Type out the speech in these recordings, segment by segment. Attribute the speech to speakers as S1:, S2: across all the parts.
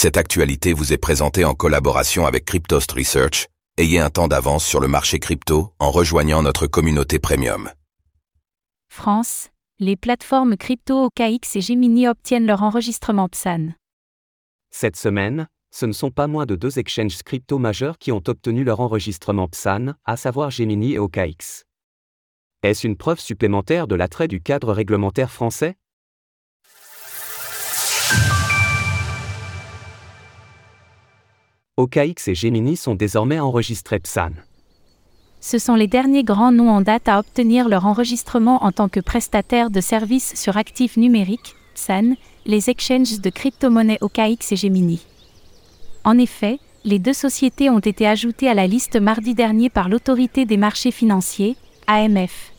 S1: Cette actualité vous est présentée en collaboration avec Cryptost Research. Ayez un temps d'avance sur le marché crypto en rejoignant notre communauté premium.
S2: France, les plateformes crypto OKX et Gemini obtiennent leur enregistrement PSAN.
S3: Cette semaine, ce ne sont pas moins de deux exchanges crypto majeurs qui ont obtenu leur enregistrement PSAN, à savoir Gemini et OKX. Est-ce une preuve supplémentaire de l'attrait du cadre réglementaire français? OKX et Gemini sont désormais enregistrés PSAN.
S2: Ce sont les derniers grands noms en date à obtenir leur enregistrement en tant que prestataires de services sur actifs numériques, PSAN, les exchanges de crypto-monnaies OKX et Gemini. En effet, les deux sociétés ont été ajoutées à la liste mardi dernier par l'autorité des marchés financiers, AMF.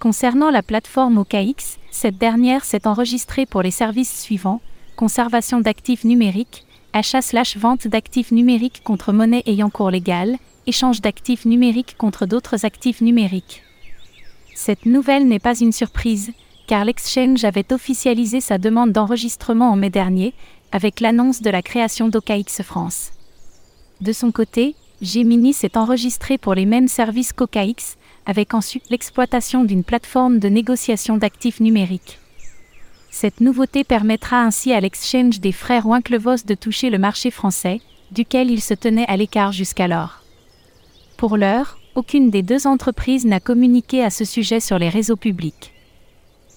S2: Concernant la plateforme OKX, cette dernière s'est enregistrée pour les services suivants conservation d'actifs numériques, achat/vente d'actifs numériques contre monnaie ayant cours légal, échange d'actifs numériques contre d'autres actifs numériques. Cette nouvelle n'est pas une surprise, car l'exchange avait officialisé sa demande d'enregistrement en mai dernier, avec l'annonce de la création d'OKX France. De son côté, Gemini s'est enregistré pour les mêmes services qu'OKX, avec ensuite l'exploitation d'une plateforme de négociation d'actifs numériques. Cette nouveauté permettra ainsi à l'exchange des frères Winklevoss de toucher le marché français, duquel il se tenait à l'écart jusqu'alors. Pour l'heure, aucune des deux entreprises n'a communiqué à ce sujet sur les réseaux publics.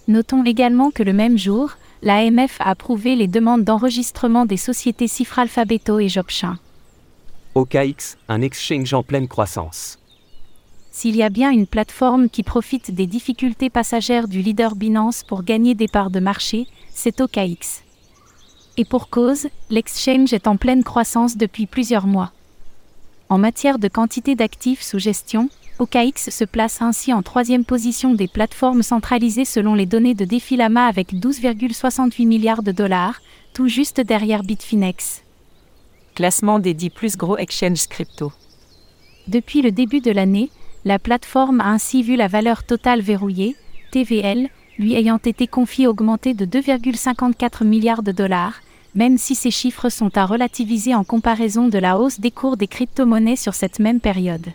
S2: Notons également que le même jour, l'AMF a approuvé les demandes d'enregistrement des sociétés Cifra Alphabeto et Jobchain.
S3: OKX, un exchange en pleine croissance.
S2: S'il y a bien une plateforme qui profite des difficultés passagères du leader Binance pour gagner des parts de marché, c'est OKX. Et pour cause, l'exchange est en pleine croissance depuis plusieurs mois. En matière de quantité d'actifs sous gestion, OKX se place ainsi en troisième position des plateformes centralisées selon les données de Defilama avec 12,68 milliards de dollars, tout juste derrière Bitfinex.
S4: Classement des 10 plus gros exchanges crypto.
S2: Depuis le début de l'année, la plateforme a ainsi vu la valeur totale verrouillée, TVL, lui ayant été confiée augmenter de 2,54 milliards de dollars, même si ces chiffres sont à relativiser en comparaison de la hausse des cours des crypto-monnaies sur cette même période.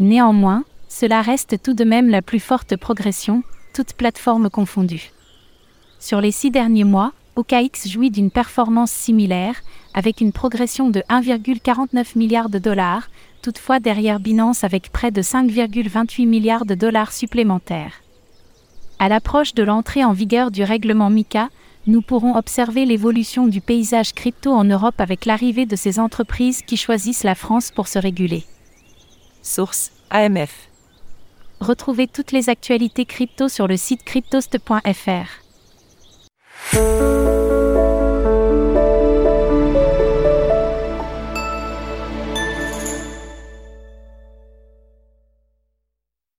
S2: Néanmoins, cela reste tout de même la plus forte progression, toutes plateformes confondues. Sur les six derniers mois, OKX jouit d'une performance similaire, avec une progression de 1,49 milliard de dollars, toutefois derrière Binance avec près de 5,28 milliards de dollars supplémentaires. À l'approche de l'entrée en vigueur du règlement MICA, nous pourrons observer l'évolution du paysage crypto en Europe avec l'arrivée de ces entreprises qui choisissent la France pour se réguler.
S4: Source AMF.
S2: Retrouvez toutes les actualités crypto sur le site cryptost.fr.